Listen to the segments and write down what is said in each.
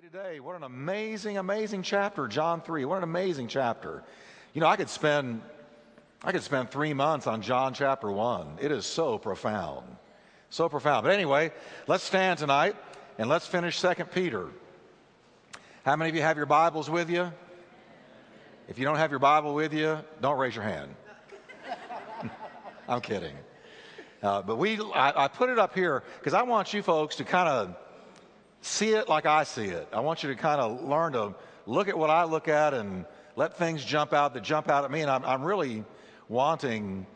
Today, what an amazing, amazing chapter, John 3. What an amazing chapter. You know, I could spend I could spend three months on John chapter 1. It is so profound. So profound. But anyway, let's stand tonight and let's finish Second Peter. How many of you have your Bibles with you? If you don't have your Bible with you, don't raise your hand. I'm kidding. Uh, but we, I, I put it up here because I want you folks to kind of see it like I see it. I want you to kind of learn to look at what I look at and let things jump out that jump out at me. And I'm, I'm really wanting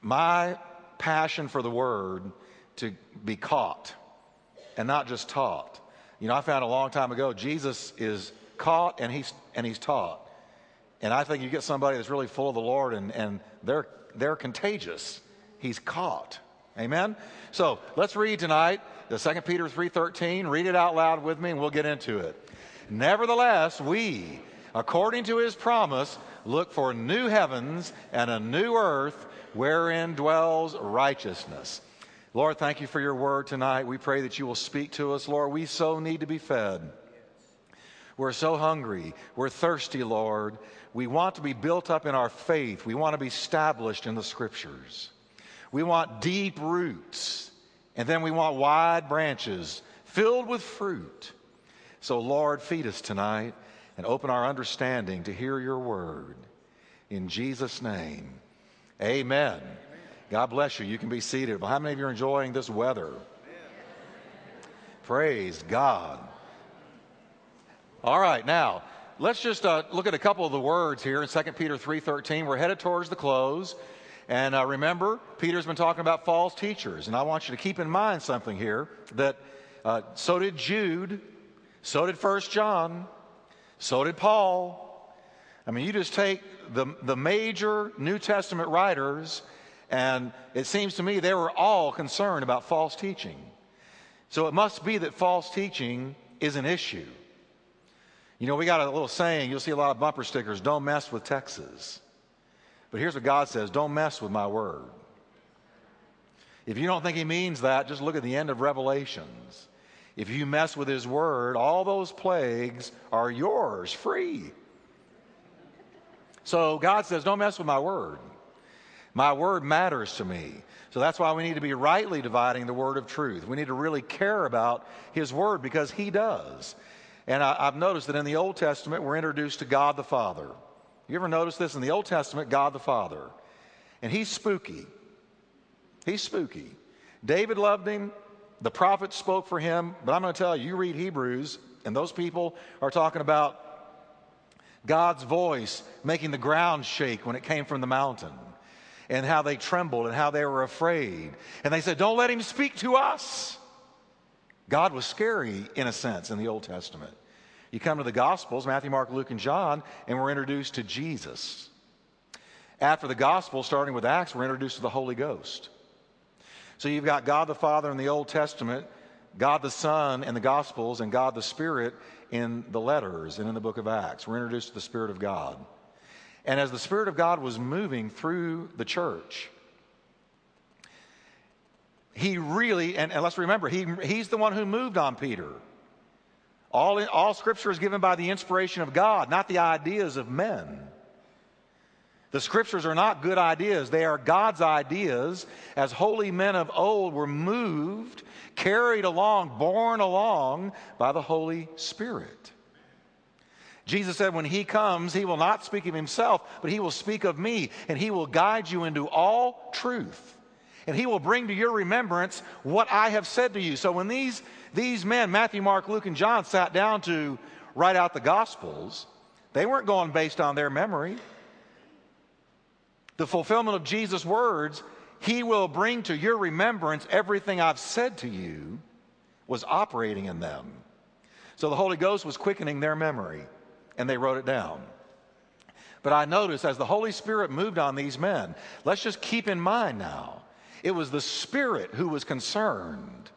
my passion for the word to be caught and not just taught. You know, I found a long time ago Jesus is caught and he's and he's taught. And I think you get somebody that's really full of the Lord and, and they're they're contagious. He's caught. Amen. So let's read tonight the 2 Peter 3:13. Read it out loud with me and we'll get into it. Nevertheless, we, according to his promise, look for new heavens and a new earth wherein dwells righteousness. Lord, thank you for your word tonight. We pray that you will speak to us, Lord. We so need to be fed. We're so hungry. We're thirsty, Lord. We want to be built up in our faith. We want to be established in the scriptures. We want deep roots and then we want wide branches filled with fruit. So, Lord, feed us tonight and open our understanding to hear your word. In Jesus' name, amen. amen. God bless you. You can be seated. Well, how many of you are enjoying this weather? Amen. Praise God. All right, now let's just uh, look at a couple of the words here in 2 Peter 3:13. We're headed towards the close. And uh, remember, Peter's been talking about false teachers. And I want you to keep in mind something here that uh, so did Jude, so did First John, so did Paul. I mean, you just take the, the major New Testament writers, and it seems to me they were all concerned about false teaching. So it must be that false teaching is an issue. You know, we got a little saying, you'll see a lot of bumper stickers don't mess with Texas. But here's what God says don't mess with my word. If you don't think he means that, just look at the end of Revelations. If you mess with his word, all those plagues are yours free. So God says, don't mess with my word. My word matters to me. So that's why we need to be rightly dividing the word of truth. We need to really care about his word because he does. And I, have noticed that in the Old Testament, we're introduced to God the Father. You ever notice this in the Old Testament? God the Father. And he's spooky. He's spooky. David loved him. The prophets spoke for him. But I'm going to tell you, you read Hebrews, and those people are talking about God's voice making the ground shake when it came from the mountain, and how they trembled and how they were afraid. And they said, Don't let him speak to us. God was scary, in a sense, in the Old Testament. You come to the Gospels, Matthew, Mark, Luke, and John, and we're introduced to Jesus. After the Gospel, starting with Acts, we're introduced to the Holy Ghost. So you've got God the Father in the Old Testament, God the Son in the Gospels, and God the Spirit in the letters and in the book of Acts. We're introduced to the Spirit of God. And as the Spirit of God was moving through the church, he really, and, and let's remember, he, he's the one who moved on Peter. All, all scripture is given by the inspiration of God, not the ideas of men. The scriptures are not good ideas, they are God's ideas as holy men of old were moved, carried along, borne along by the Holy Spirit. Jesus said, When he comes, he will not speak of himself, but he will speak of me, and he will guide you into all truth. And he will bring to your remembrance what I have said to you. So when these these men, Matthew, Mark, Luke, and John, sat down to write out the Gospels, they weren't going based on their memory. The fulfillment of Jesus' words, He will bring to your remembrance everything I've said to you, was operating in them. So the Holy Ghost was quickening their memory, and they wrote it down. But I noticed as the Holy Spirit moved on these men, let's just keep in mind now, it was the Spirit who was concerned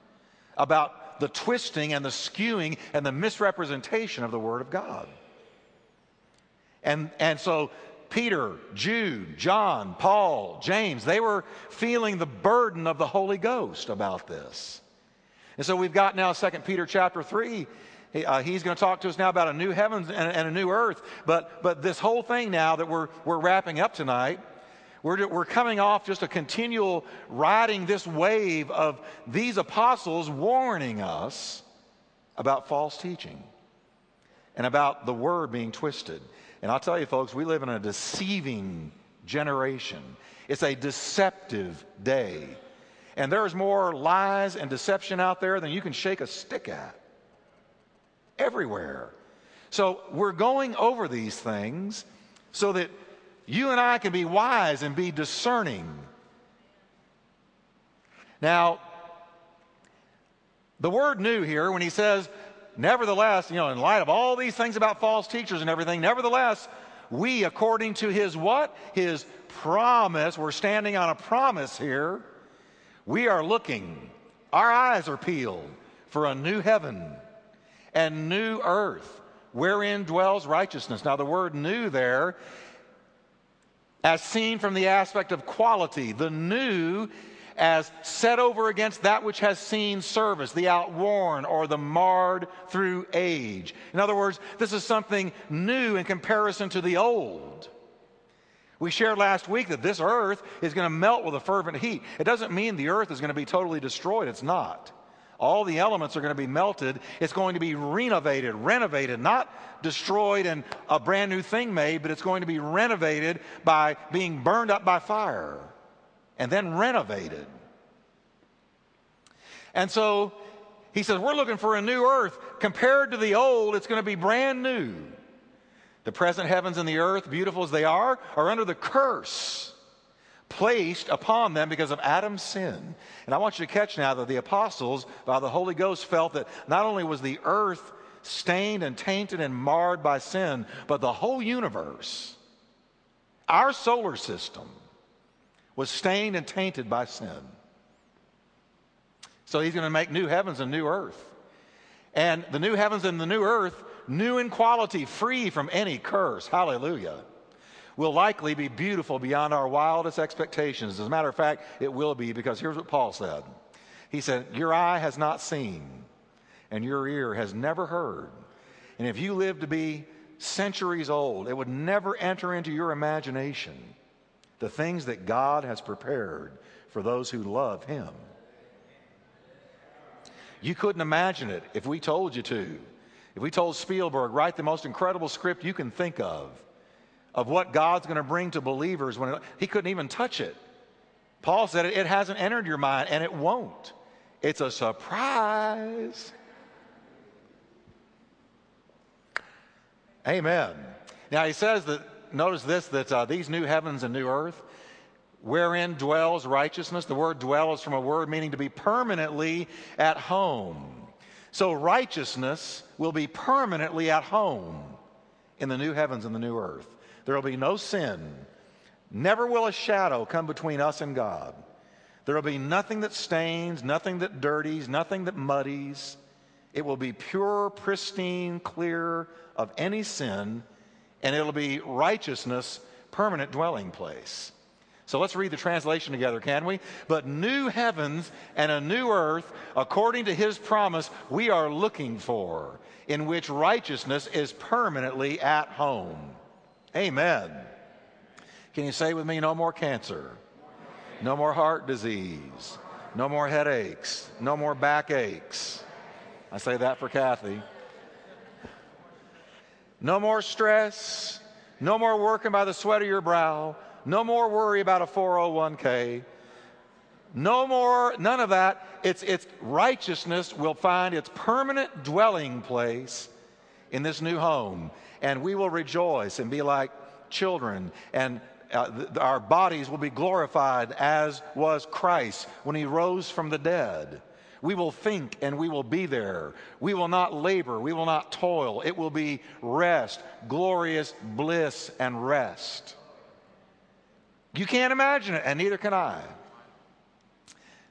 about the twisting and the skewing and the misrepresentation of the Word of God. And, and so Peter, Jude, John, Paul, James, they were feeling the burden of the Holy Ghost about this. And so we've got now 2 Peter chapter 3. uh, he's going to talk to us now about a new heavens and, and, a new earth. But, but this whole thing now that we're, we're wrapping up tonight, we're, we're coming off just a continual riding this wave of these apostles warning us about false teaching and about the word being twisted. And I'll tell you, folks, we live in a deceiving generation. It's a deceptive day. And there's more lies and deception out there than you can shake a stick at. Everywhere. So we're going over these things so that you and I can be wise and be discerning. Now, the word new here, when he says, nevertheless, you know, in light of all these things about false teachers and everything, nevertheless, we, according to his what? His promise, we're standing on a promise here. We are looking, our eyes are peeled for a new heaven and new earth wherein dwells righteousness. Now, the word new there, as seen from the aspect of quality, the new as set over against that which has seen service, the outworn or the marred through age. In other words, this is something new in comparison to the old. We shared last week that this earth is going to melt with a fervent heat. It doesn't mean the earth is going to be totally destroyed, it's not. All the elements are going to be melted. It's going to be renovated, renovated, not destroyed and a brand new thing made, but it's going to be renovated by being burned up by fire and then renovated. And so he says, We're looking for a new earth. Compared to the old, it's going to be brand new. The present heavens and the earth, beautiful as they are, are under the curse placed upon them because of Adam's sin. And I want you to catch now that the apostles, by the Holy Ghost, felt that not only was the earth stained and tainted and marred by sin, but the whole universe, our solar system, was stained and tainted by sin. So he's going to make new heavens and new earth. And the new heavens and the new earth, new in quality, free from any curse. Hallelujah. Will likely be beautiful beyond our wildest expectations. As a matter of fact, it will be because here's what Paul said. He said, Your eye has not seen, and your ear has never heard. And if you live to be centuries old, it would never enter into your imagination the things that God has prepared for those who love Him. You couldn't imagine it if we told you to. If we told Spielberg, write the most incredible script you can think of, of what God's going to bring to believers, when it, he couldn't even touch it. Paul said it, it hasn't entered your mind, and it won't. It's a surprise. Amen. Now he says that notice this that uh, these new heavens and new earth, wherein dwells righteousness, the word dwell is from a word meaning to be permanently at home. So righteousness will be permanently at home in the new heavens and the new earth. There will be no sin. Never will a shadow come between us and God. There will be nothing that stains, nothing that dirties, nothing that muddies. It will be pure, pristine, clear of any sin and it'll be righteousness, permanent dwelling place. So let's read the translation together, can we? But new heavens and a new earth, according to his promise, we are looking for, in which righteousness is permanently at home. Amen. Can you say with me, no more cancer, no more heart disease, no more headaches, no more backaches? I say that for Kathy. No more stress. No more working by the sweat of your brow. No more worry about a 401k. No more, none of that. It's, it's righteousness will find its permanent dwelling place in this new home. And we will rejoice and be like children. And uh, th- our bodies will be glorified as was Christ when he rose from the dead. We will think and we will be there. We will not labor. We will not toil. It will be rest, glorious bliss and rest. You can't imagine it, and neither can I.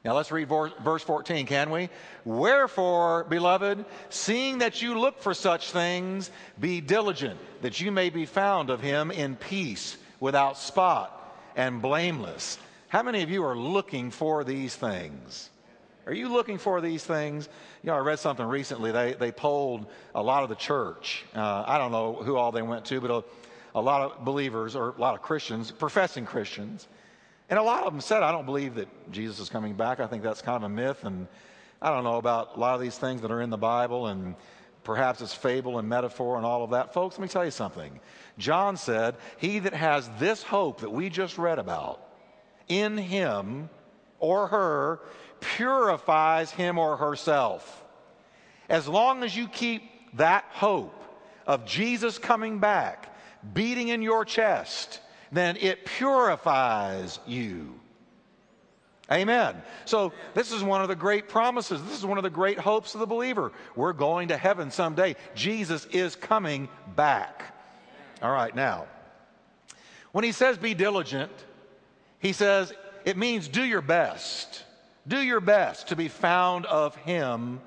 Now let's read verse 14, can we? Wherefore, beloved, seeing that you look for such things, be diligent, that you may be found of him in peace, without spot, and blameless. How many of you are looking for these things? Are you looking for these things? You know, I read something recently. They, they polled a lot of the church. Uh, I don't know who all they went to, but a, a lot of believers or a lot of Christians, professing Christians. And a lot of them said, I don't believe that Jesus is coming back. I think that's kind of a myth. And I don't know about a lot of these things that are in the Bible. And perhaps it's fable and metaphor and all of that. Folks, let me tell you something. John said, He that has this hope that we just read about in him or her purifies him or herself. As long as you keep that hope of Jesus coming back beating in your chest, then it purifies you. Amen. So, this is one of the great promises. This is one of the great hopes of the believer. We're going to heaven someday. Jesus is coming back. All right, now, when he says be diligent, he says it means do your best. Do your best to be found of him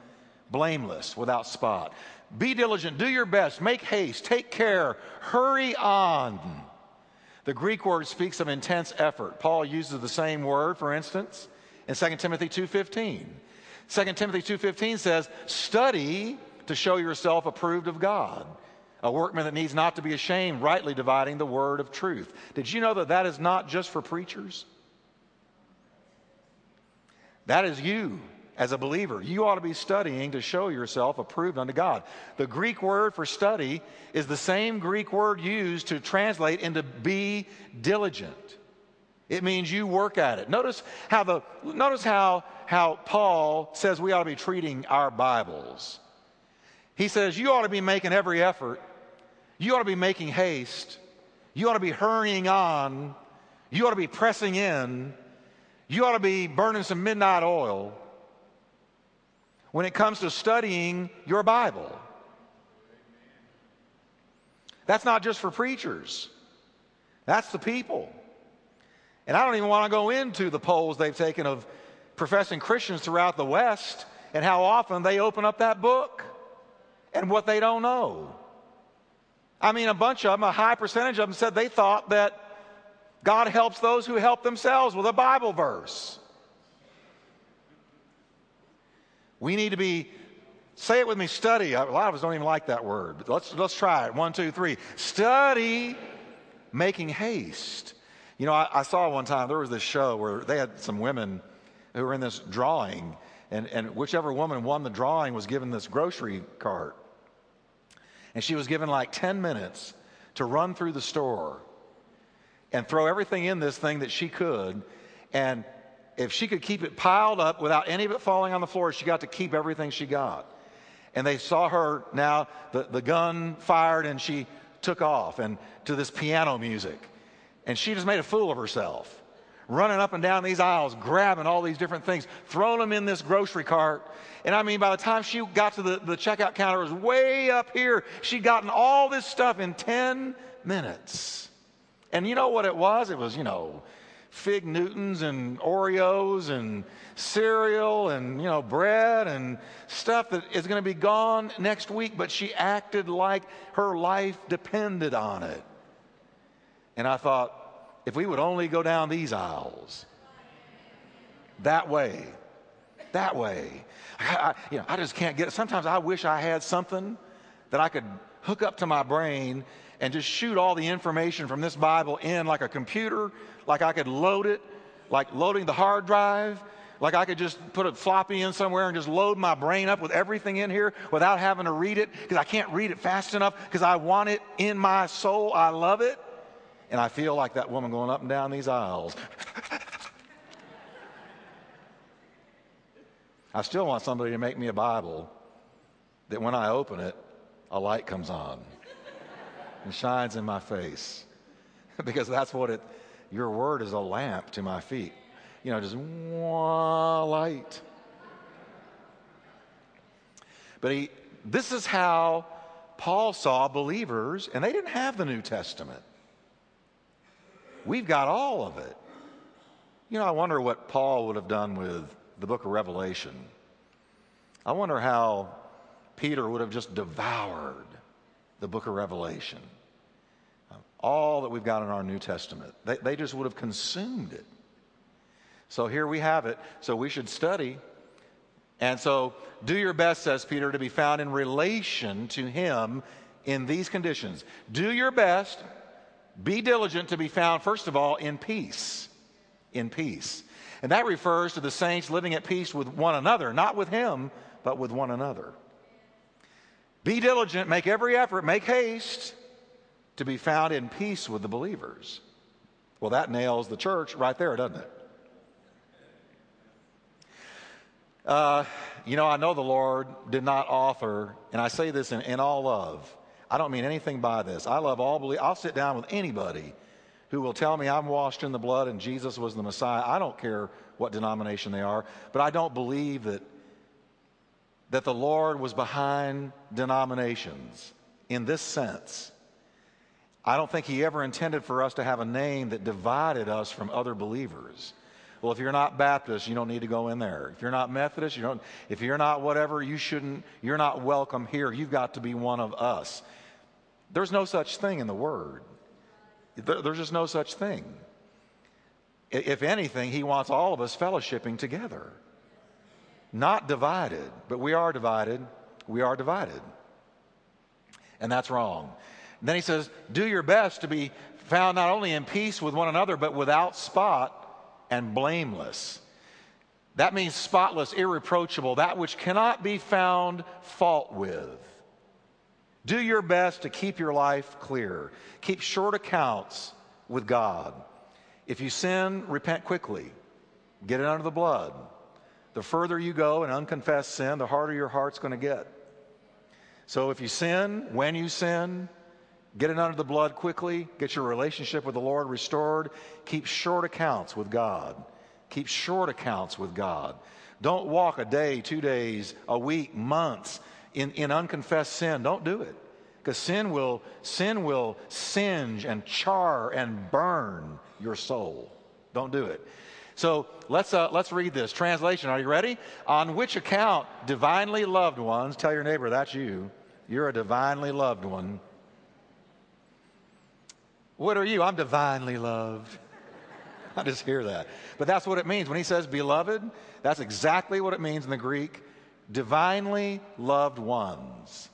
blameless, without spot. Be diligent, do your best, make haste, take care, hurry on. The Greek word speaks of intense effort. Paul uses the same word, for instance, in 2 Timothy 2:15. 2 Timothy 2:15 says, "Study to show yourself approved of God, a workman that needs not to be ashamed, rightly dividing the word of truth." Did you know that that is not just for preachers? That is you as a believer. You ought to be studying to show yourself approved unto God. The Greek word for study is the same Greek word used to translate into be diligent. It means you work at it. Notice how the notice how how Paul says we ought to be treating our Bibles. He says you ought to be making every effort. You ought to be making haste. You ought to be hurrying on. You ought to be pressing in you ought to be burning some midnight oil when it comes to studying your Bible. That's not just for preachers, that's the people. And I don't even want to go into the polls they've taken of professing Christians throughout the West and how often they open up that book and what they don't know. I mean, a bunch of them, a high percentage of them said they thought that God helps those who help themselves with a Bible verse. We need to be, say it with me, study. A lot of us don't even like that word. Let's, let's try it. One, two, three. Study making haste. You know, I, I saw one time, there was this show where they had some women who were in this drawing, and, and whichever woman won the drawing was given this grocery cart. And she was given like 10 minutes to run through the store and throw everything in this thing that she could. And if she could keep it piled up without any of it falling on the floor, she got to keep everything she got. And they saw her now, the, the gun fired, and she took off and to this piano music. And she just made a fool of herself, running up and down these aisles, grabbing all these different things, throwing them in this grocery cart. And I mean, by the time she got to the, the checkout counter, it was way up here. She'd gotten all this stuff in 10 minutes. And you know what it was? It was, you know, fig Newtons and Oreos and cereal and, you know, bread and stuff that is going to be gone next week, but she acted like her life depended on it. And I thought, if we would only go down these aisles that way, that way. I, I, you know, I just can't get it. Sometimes I wish I had something that I could hook up to my brain and just shoot all the information from this Bible in like a computer, like I could load it, like loading the hard drive, like I could just put a floppy in somewhere and just load my brain up with everything in here without having to read it because I can't read it fast enough because I want it in my soul. I love it. And I feel like that woman going up and down these aisles. I still want somebody to make me a Bible that when I open it, a light comes on and shines in my face because that's what it, your word is a lamp to my feet. You know, just light. But he, this is how Paul saw believers, and they didn't have the New Testament. We've got all of it. You know, I wonder what Paul would have done with the book of Revelation. I wonder how Peter would have just devoured the book of Revelation all that we've got in our New Testament. They, they just would have consumed it. So here we have it. So we should study And so, do your best, says Peter, to be found in relation to him in these conditions. Do your best, be diligent to be found, first of all, in peace. In peace. And that refers to the saints living at peace with one another, not with him, but with one another. Be diligent, make every effort, make haste to be found in peace with the believers. Well, that nails the church right there, doesn't it? Uh, you know, I know the Lord did not author, and I say this in, in all love. I don't mean anything by this. I love all believe. I'll sit down with anybody who will tell me I'm washed in the blood and Jesus was the Messiah. I don't care what denomination they are, but I don't believe that that the Lord was behind denominations in this sense. I don't think he ever intended for us to have a name that divided us from other believers. Well, if you're not Baptist, you don't need to go in there. If you're not Methodist, you don't. If you're not whatever, you shouldn't. You're not welcome here. You've got to be one of us. There's no such thing in the Word. There's just no such thing. If anything, He wants all of us fellowshipping together, not divided. But we are divided. We are divided, and that's wrong. Then He says, "Do your best to be found not only in peace with one another, but without spot." and blameless. That means spotless, irreproachable, that which cannot be found fault with. Do your best to keep your life clear. Keep short accounts with God. If you sin, repent quickly. Get it under the blood. The further you go in unconfessed sin, the harder your heart's going to get. So if you sin, when you sin, Get it under the blood quickly. Get your relationship with the Lord restored. Keep short accounts with God. Keep short accounts with God. Don't walk a day, two days, a week, months in, in unconfessed sin. Don't do it. Because sin will, sin will singe and char and burn your soul. Don't do it. So let's, uh, let's read this. Translation, are you ready? On which account, divinely loved ones, tell your neighbor that's you. You're a divinely loved one what are you? I'm divinely loved. I just hear that. But that's what it means. When he says beloved, that's exactly what it means in the Greek divinely loved ones.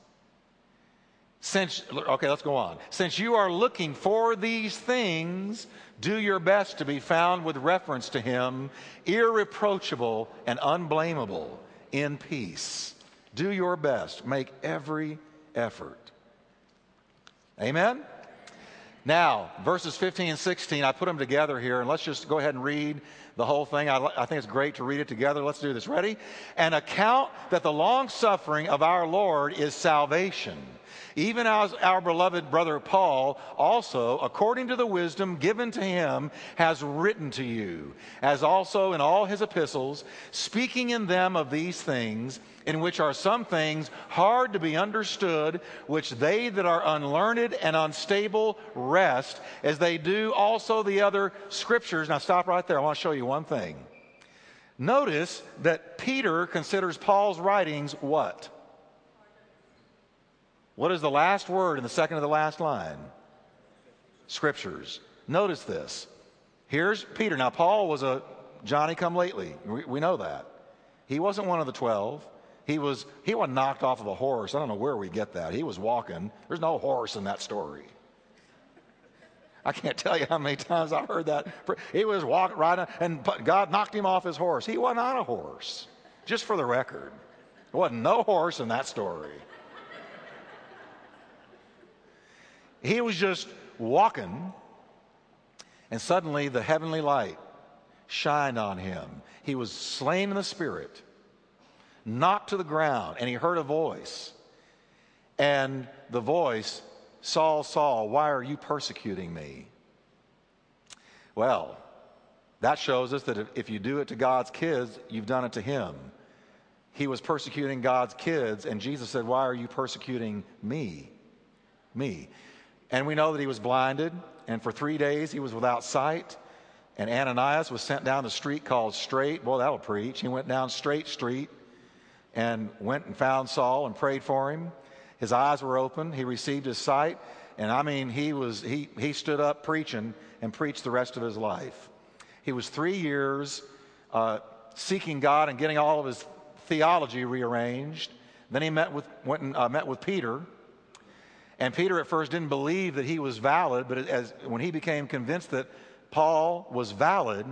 Since, okay, let's go on. Since you are looking for these things, do your best to be found with reference to him, irreproachable and unblameable in peace. Do your best. Make every effort. Amen? Now, verses 15 and 16, I put them together here, and let's just go ahead and read the whole thing. I, I, think it's great to read it together. Let's do this. Ready? An account that the long suffering of our Lord is salvation even as our beloved brother Paul also, according to the wisdom given to him, has written to you, as also in all his epistles, speaking in them of these things, in which are some things hard to be understood, which they that are unlearned and unstable wrest, as they do also the other scriptures. Now, stop right there. I want to show you one thing. Notice that Peter considers Paul's writings what? What is the last word in the second of the last line? Scriptures. Notice this. Here's Peter. Now, Paul was a Johnny come lately. We, we know that. He wasn't one of the 12. He was he wasn't knocked off of a horse. I don't know where we get that. He was walking. There's no horse in that story. I can't tell you how many times I've heard that. He was walking on, and God knocked him off his horse. He wasn't on a horse. Just for the record, there wasn't no horse in that story. He was just walking, and suddenly the heavenly light shined on him. He was slain in the spirit, knocked to the ground, and he heard a voice. And the voice, Saul, Saul, why are you persecuting me? Well, that shows us that if you do it to God's kids, you've done it to him. He was persecuting God's kids, and Jesus said, Why are you persecuting me? Me. And we know that he was blinded, and for three days he was without sight. And Ananias was sent down the street called Straight. Boy, that'll preach. He went down Straight Street and went and found Saul and prayed for him. His eyes were open. He received his sight. And I mean, he, was, he, he stood up preaching and preached the rest of his life. He was three years uh, seeking God and getting all of his theology rearranged. Then he met with, went and uh, met with Peter. And Peter at first didn't believe that he was valid, but as, when he became convinced that Paul was valid,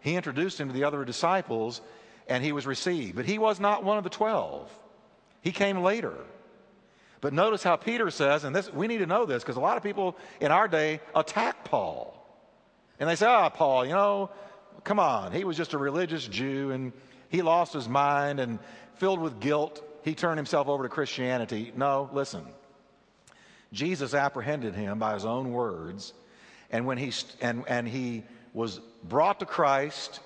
he introduced him to the other disciples and he was received. But he was not one of the twelve, he came later. But notice how Peter says, and this, we need to know this because a lot of people in our day attack Paul. And they say, ah, oh, Paul, you know, come on. He was just a religious Jew and he lost his mind and filled with guilt, he turned himself over to Christianity. No, listen. Jesus apprehended him by his own words. And when he, and, and he was brought to Christ,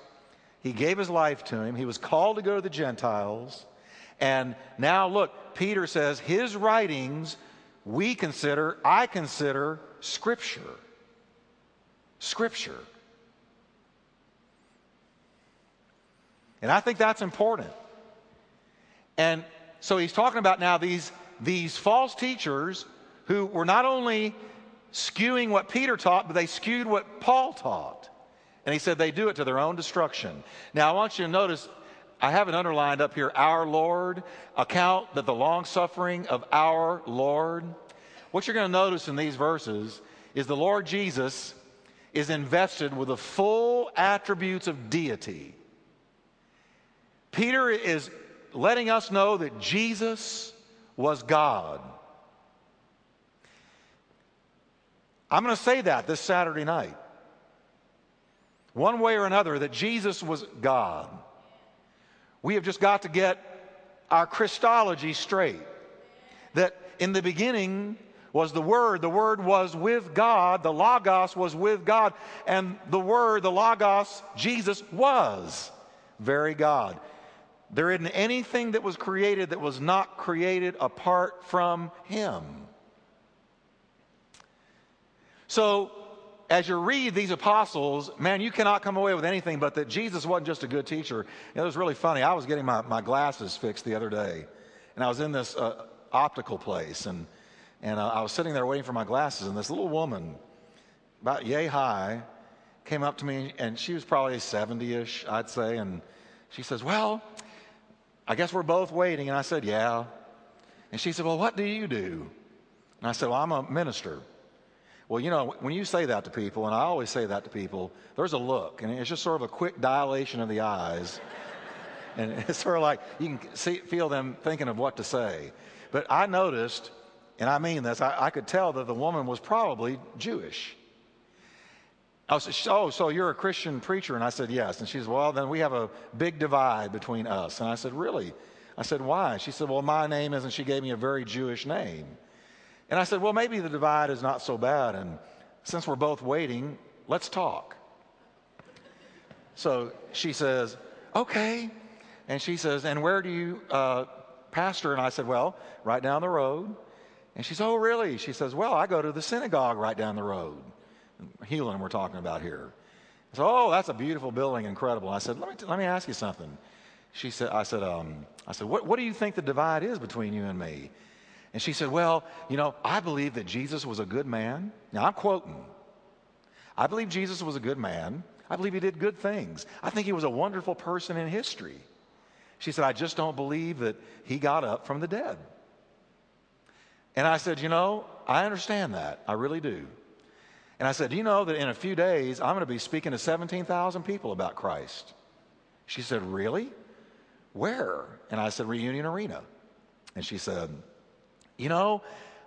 he gave his life to him. He was called to go to the Gentiles. And now, look, Peter says his writings we consider, I consider Scripture. Scripture. And I think that's important. And so he's talking about now these, these false teachers who were not only skewing what Peter taught, but they skewed what Paul taught. And he said they do it to their own destruction. Now, I want you to notice I have it underlined up here, our Lord, account that the long suffering of our Lord. What you're going to notice in these verses is the Lord Jesus is invested with the full attributes of deity. Peter is letting us know that Jesus was God. I'm going to say that this Saturday night. One way or another, that Jesus was God. We have just got to get our Christology straight. That in the beginning was the Word, the Word was with God, the Logos was with God, and the Word, the Logos, Jesus was very God. There isn't anything that was created that was not created apart from Him. So as you read these apostles, man, you cannot come away with anything but that Jesus wasn't just a good teacher. it was really funny. I was getting my, my glasses fixed the other day, and I was in this uh, optical place, and, and uh, I was sitting there waiting for my glasses, and this little woman, about yay high, came up to me, and she was probably 70 ish, I'd say, and she says, Well, I guess we're both waiting. And I said, Yeah. And she said, Well, what do you do? And I said, Well, I'm a minister. Well, you know, when you say that to people, and I always say that to people, there's a look, and it's just sort of a quick dilation of the eyes. and it's sort of like you can see, feel them thinking of what to say. But I noticed, and I mean this, I, I could tell that the woman was probably Jewish. Oh, I was, oh, so you're a Christian preacher? And I said, yes. And she said, well, then we have a big divide between us. And I said, really? I said, why? She said, well, my name isn't, she gave me a very Jewish name. And I said, Well, maybe the divide is not so bad. And since we're both waiting, let's talk. So she says, Okay. And she says, And where do you uh, pastor? And I said, Well, right down the road. And she says, Oh, really? She says, Well, I go to the synagogue right down the road. Healing, we're talking about here. I said, Oh, that's a beautiful building, incredible. I said, Let me, t- let me ask you something. She said, I said, um, I said, what, what do you think the divide is between you and me? And she said, Well, you know, I believe that Jesus was a good man. Now, I'm quoting. I believe Jesus was a good man. I believe he did good things. I think he was a wonderful person in history. She said, I just don't believe that he got up from the dead. And I said, You know, I understand that. I really do. And I said, Do You know that in a few days, I'm going to be speaking to 17,000 people about Christ. She said, Really? Where? And I said, Reunion Arena. And she said, you know,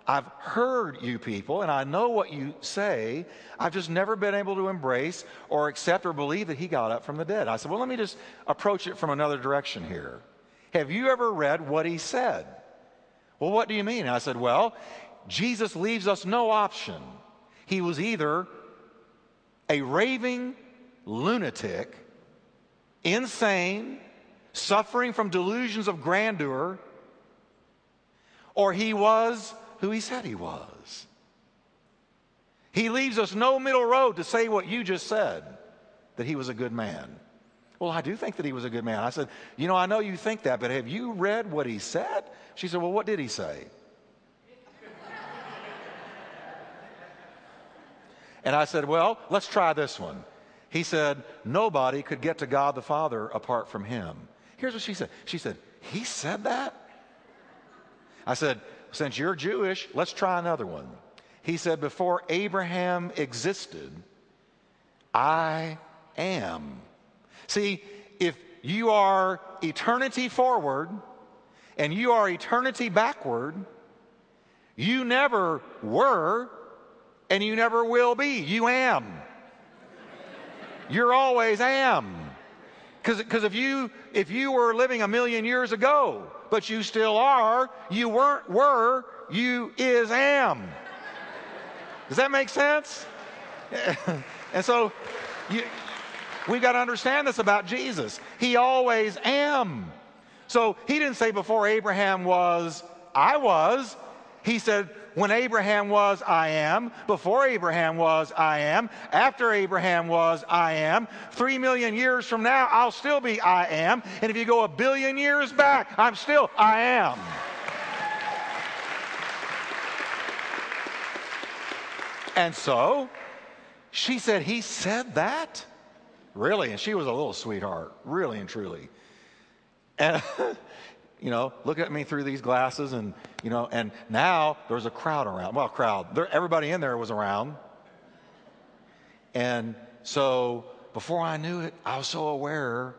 I've heard you people and I know what you say. I've just never been able to embrace or accept or believe that he got up from the dead. I said, Well, let me just approach it from another direction here. Have you ever read what he said? Well, what do you mean? I said, Well, Jesus leaves us no option. He was either a raving lunatic, insane, suffering from delusions of grandeur or he was who he said he was. He leaves us no middle road to say what you just said that he was a good man. Well, I do think that he was a good man. I said, You know, I know you think that, but have you read what he said? She said, Well, what did he say? and I said, Well, let's try this one. He said, Nobody could get to God the Father apart from him. Here's what she said. She said, He said that? I said, Since you're Jewish, let's try another one. He said, Before Abraham existed, I am. See, if you are eternity forward and you are eternity backward, you never were and you never will be. You am. You're always am. Because if you if you were living a million years ago, but you still are, you weren't were, you is am. Does that make sense? and so you, we've got to understand this about Jesus. He always am. So he didn't say before Abraham was, I was. He said, when Abraham was, I am. Before Abraham was, I am. After Abraham was, I am. Three million years from now, I'll still be I am. And if you go a billion years back, I'm still I am. And so she said, He said that? Really? And she was a little sweetheart, really and truly. And you know, look at me through these glasses and, you know, and now there's a crowd around. Well, crowd. There, everybody in there was around. And so before I knew it, I was so aware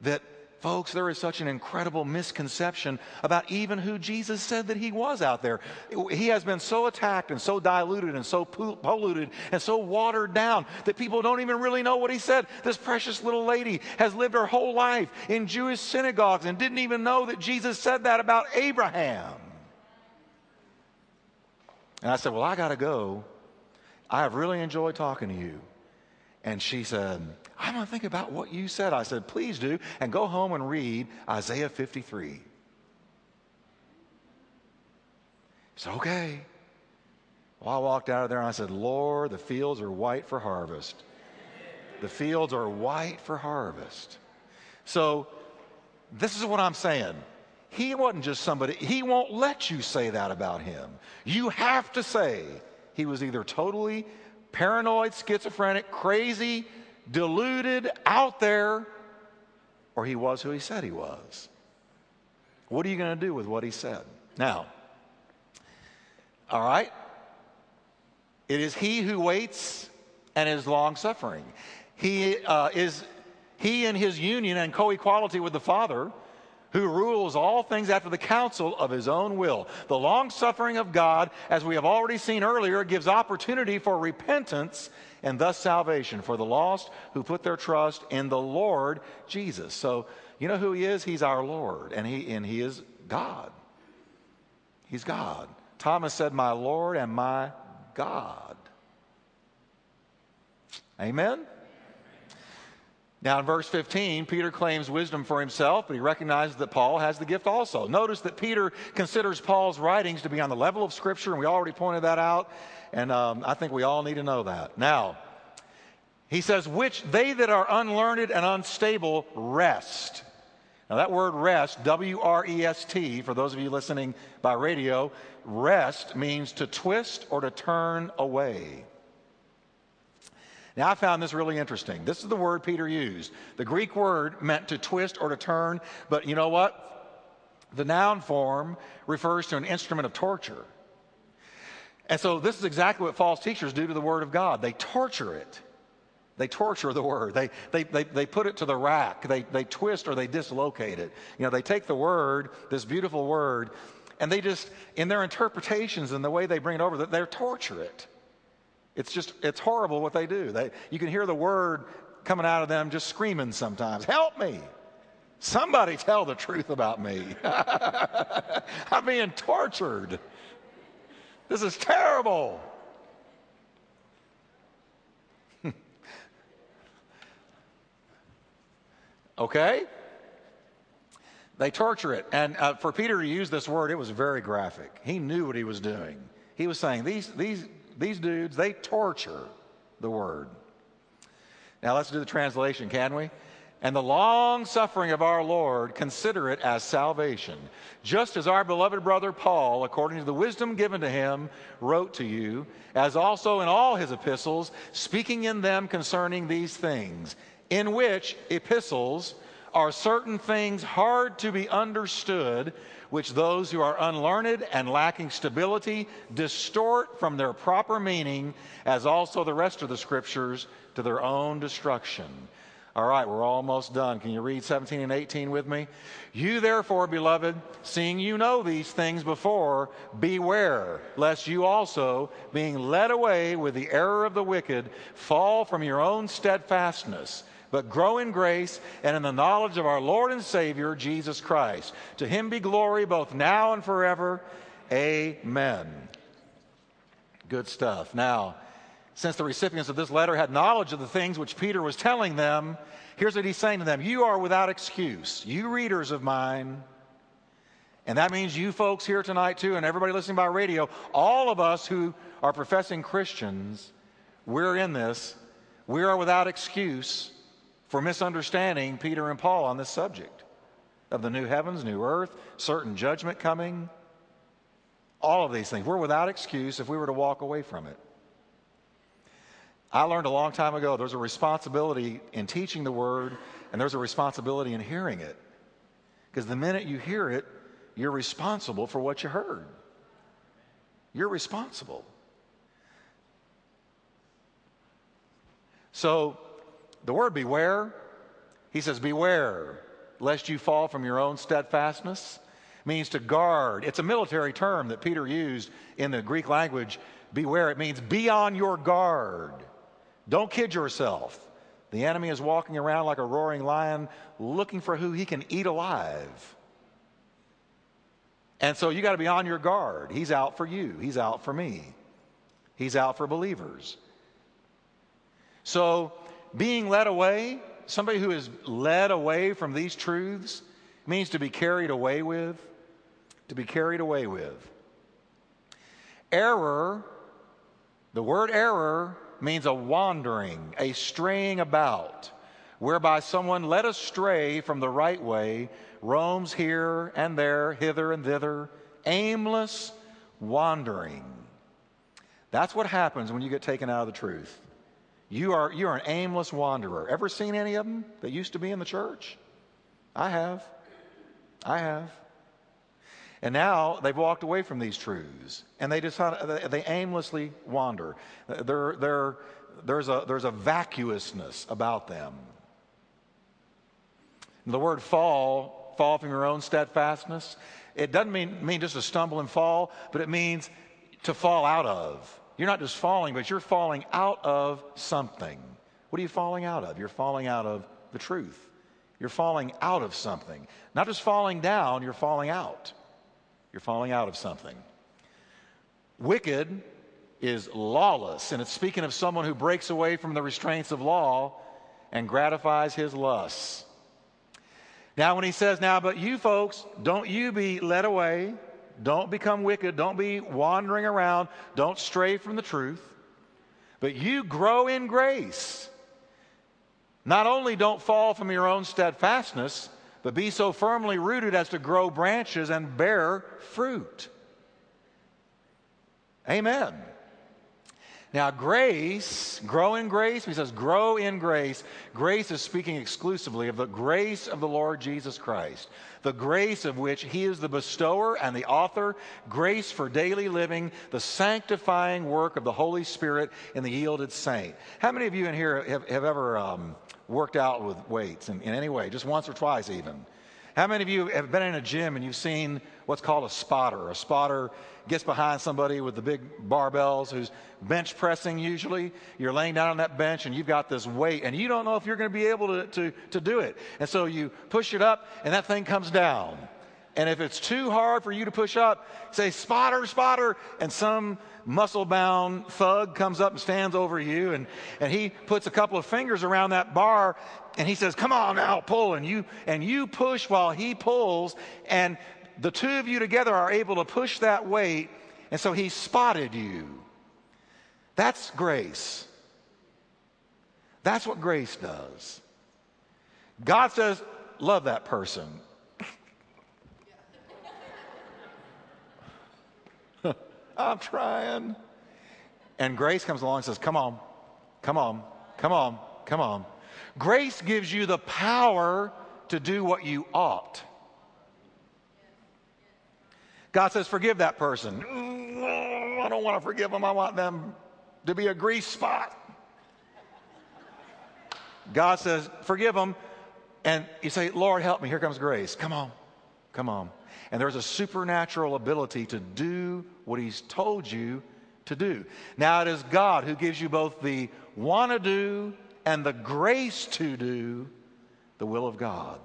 that Folks, there is such an incredible misconception about even who Jesus said that he was out there. He has been so attacked and so diluted and so polluted and so watered down that people don't even really know what he said. This precious little lady has lived her whole life in Jewish synagogues and didn't even know that Jesus said that about Abraham. And I said, Well, I got to go. I have really enjoyed talking to you. And she said, I'm going to think about what you said. I said, please do, and go home and read Isaiah 53. He said, okay. Well, I walked out of there and I said, Lord, the fields are white for harvest. The fields are white for harvest. So, this is what I'm saying. He wasn't just somebody, he won't let you say that about him. You have to say he was either totally paranoid, schizophrenic, crazy, deluded, out there, or he was who he said he was. What are you going to do with what he said? Now, all right, it is he who waits and is long suffering. He uh, is he in his union and co equality with the Father who rules all things after the counsel of his own will. The long suffering of God, as we have already seen earlier, gives opportunity for repentance and thus salvation for the lost who put their trust in the Lord Jesus. So, you know who he is? He's our Lord, and he, and he is God. He's God. Thomas said, My Lord and my God. Amen? Now, in verse 15, Peter claims wisdom for himself, but he recognizes that Paul has the gift also. Notice that Peter considers Paul's writings to be on the level of Scripture, and we already pointed that out, and um, I think we all need to know that. Now, he says, which they that are unlearned and unstable wrest. Now, that word wrest, W R E S T, for those of you listening by radio, wrest means to twist or to turn away. Now, I found this really interesting. This is the word Peter used. The Greek word meant to twist or to turn, but you know what? The noun form refers to an instrument of torture. And so, this is exactly what false teachers do to the Word of God they torture it. They torture the word. They, they, they, they put it to the rack. They, they twist or they dislocate it. You know, they take the word, this beautiful word, and they just, in their interpretations and the way they bring it over, they torture it. It's just, it's horrible what they do. They, you can hear the word coming out of them just screaming sometimes, Help me! Somebody tell the truth about me. I'm being tortured. This is terrible. okay? They torture it. And uh, for Peter to use this word, it was very graphic. He knew what he was doing. He was saying, These, these these dudes, they torture the word. Now let's do the translation, can we? And the long suffering of our Lord, consider it as salvation. Just as our beloved brother Paul, according to the wisdom given to him, wrote to you, as also in all his epistles, speaking in them concerning these things, in which epistles are certain things hard to be understood, which those who are unlearned and lacking stability distort from their proper meaning, as also the rest of the scriptures, to their own destruction. All right, we're almost done. Can you read 17 and 18 with me? You therefore, beloved, seeing you know these things before, beware lest you also, being led away with the error of the wicked, fall from your own steadfastness, but grow in grace and in the knowledge of our Lord and Savior, Jesus Christ. To him be glory both now and forever. Amen. Good stuff. Now, since the recipients of this letter had knowledge of the things which Peter was telling them, here's what he's saying to them You are without excuse, you readers of mine. And that means you folks here tonight, too, and everybody listening by radio, all of us who are professing Christians, we're in this. We are without excuse for misunderstanding Peter and Paul on this subject of the new heavens, new earth, certain judgment coming. All of these things. We're without excuse if we were to walk away from it. I learned a long time ago there's a responsibility in teaching the word, and there's a responsibility in hearing it. Because the minute you hear it, you're responsible for what you heard. You're responsible. So, the word beware, he says, beware lest you fall from your own steadfastness, means to guard. It's a military term that Peter used in the Greek language. Beware, it means be on your guard. Don't kid yourself. The enemy is walking around like a roaring lion looking for who he can eat alive. And so you got to be on your guard. He's out for you, he's out for me, he's out for believers. So being led away, somebody who is led away from these truths, means to be carried away with. To be carried away with. Error, the word error means a wandering, a straying about, whereby someone led astray from the right way roams here and there, hither and thither, aimless wandering. That's what happens when you get taken out of the truth. You are, you are an aimless wanderer. Ever seen any of them that used to be in the church? I have. I have. And now they've walked away from these truths and they decide, they aimlessly wander. They're, they're, there's, a, there's a vacuousness about them. The word fall, fall from your own steadfastness, it doesn't mean, mean just to stumble and fall, but it means to fall out of. You're not just falling, but you're falling out of something. What are you falling out of? You're falling out of the truth. You're falling out of something. Not just falling down, you're falling out. You're falling out of something. Wicked is lawless, and it's speaking of someone who breaks away from the restraints of law and gratifies his lusts. Now, when he says, Now, but you folks, don't you be led away, don't become wicked, don't be wandering around, don't stray from the truth, but you grow in grace. Not only don't fall from your own steadfastness, but be so firmly rooted as to grow branches and bear fruit. Amen. Now, grace, grow in grace, he says, grow in grace. Grace is speaking exclusively of the grace of the Lord Jesus Christ, the grace of which he is the bestower and the author, grace for daily living, the sanctifying work of the Holy Spirit in the yielded saint. How many of you in here have, have ever um, worked out with weights in, in any way, just once or twice even. How many of you have been in a gym and you've seen what's called a spotter? A spotter gets behind somebody with the big barbells who's bench pressing usually. You're laying down on that bench and you've got this weight and you don't know if you're going to be able to, to, to do it. And so you push it up and that thing comes down. And if it's too hard for you to push up, say, spotter, spotter, and some muscle bound thug comes up and stands over you and, and he puts a couple of fingers around that bar and he says, Come on now, pull. And you and you push while he pulls, and the two of you together are able to push that weight, and so he spotted you. That's grace. That's what grace does. God says, Love that person. I'm trying. And grace comes along and says, Come on, come on, come on, come on. Grace gives you the power to do what you ought. God says, forgive that person. Mm, I don't want to forgive them. I want them to be a grease spot. God says, forgive them. And you say, Lord, help me. Here comes grace. Come on. Come on. And there's a supernatural ability to do what He's told you to do. Now, it is God who gives you both the want to do and the grace to do the will of God.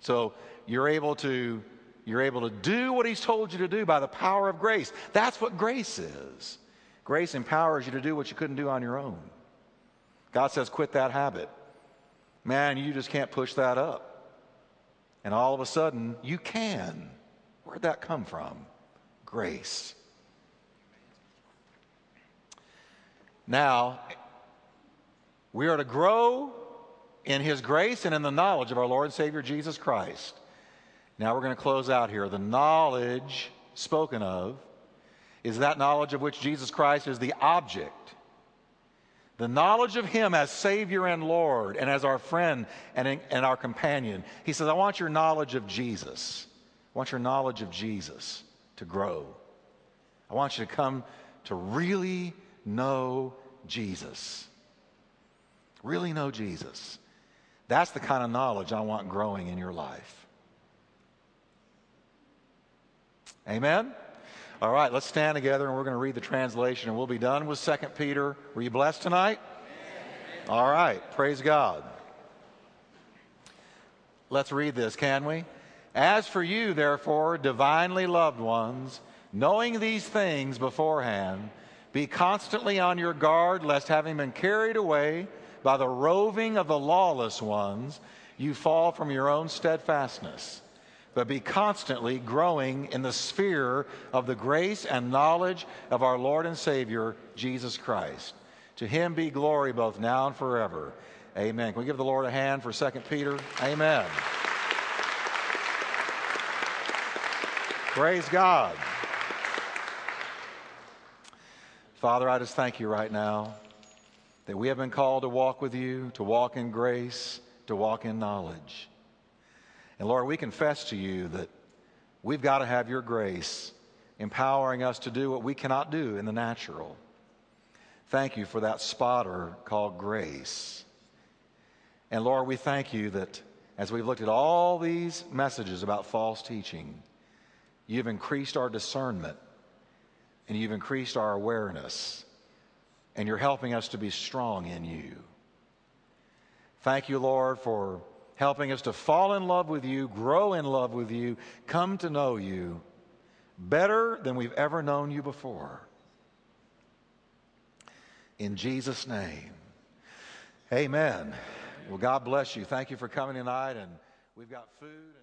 So you're able to you're able to do what he's told you to do by the power of grace. That's what grace is. Grace empowers you to do what you couldn't do on your own. God says, quit that habit. Man, you just can't push that up. And all of a sudden, you can. Where'd that come from? Grace. Now, we are to grow in His grace and in the knowledge of our Lord and Savior Jesus Christ. Now we're going to close out here. The knowledge spoken of is that knowledge of which Jesus Christ is the object. The knowledge of Him as Savior and Lord and as our friend and, and our companion. He says, I want your knowledge of Jesus. I want your knowledge of Jesus to grow. I want you to come to really know Jesus. Really know Jesus. That's the kind of knowledge I want growing in your life. Amen? All right, let's stand together and we're going to read the translation and we'll be done with 2 Peter. Were you blessed tonight? Amen. All right, praise God. Let's read this, can we? As for you, therefore, divinely loved ones, knowing these things beforehand, be constantly on your guard, lest having been carried away by the roving of the lawless ones, you fall from your own steadfastness but be constantly growing in the sphere of the grace and knowledge of our Lord and Savior, Jesus Christ. To him be glory both now and forever. Amen. Can we give the Lord a hand for 2 Peter? Amen. Praise God. Father, I just thank you right now that we have been called to walk with you, to walk in grace, to walk in knowledge. And Lord, we confess to you that we've got to have your grace empowering us to do what we cannot do in the natural. Thank you for that spotter called grace. And Lord, we thank you that as we've looked at all these messages about false teaching, you've increased our discernment and you've increased our awareness, and you're helping us to be strong in you. Thank you, Lord, for helping us to fall in love with you, grow in love with you, come to know you better than we've ever known you before. In Jesus' name, amen. Well, God bless you. Thank you for coming tonight, and we've got food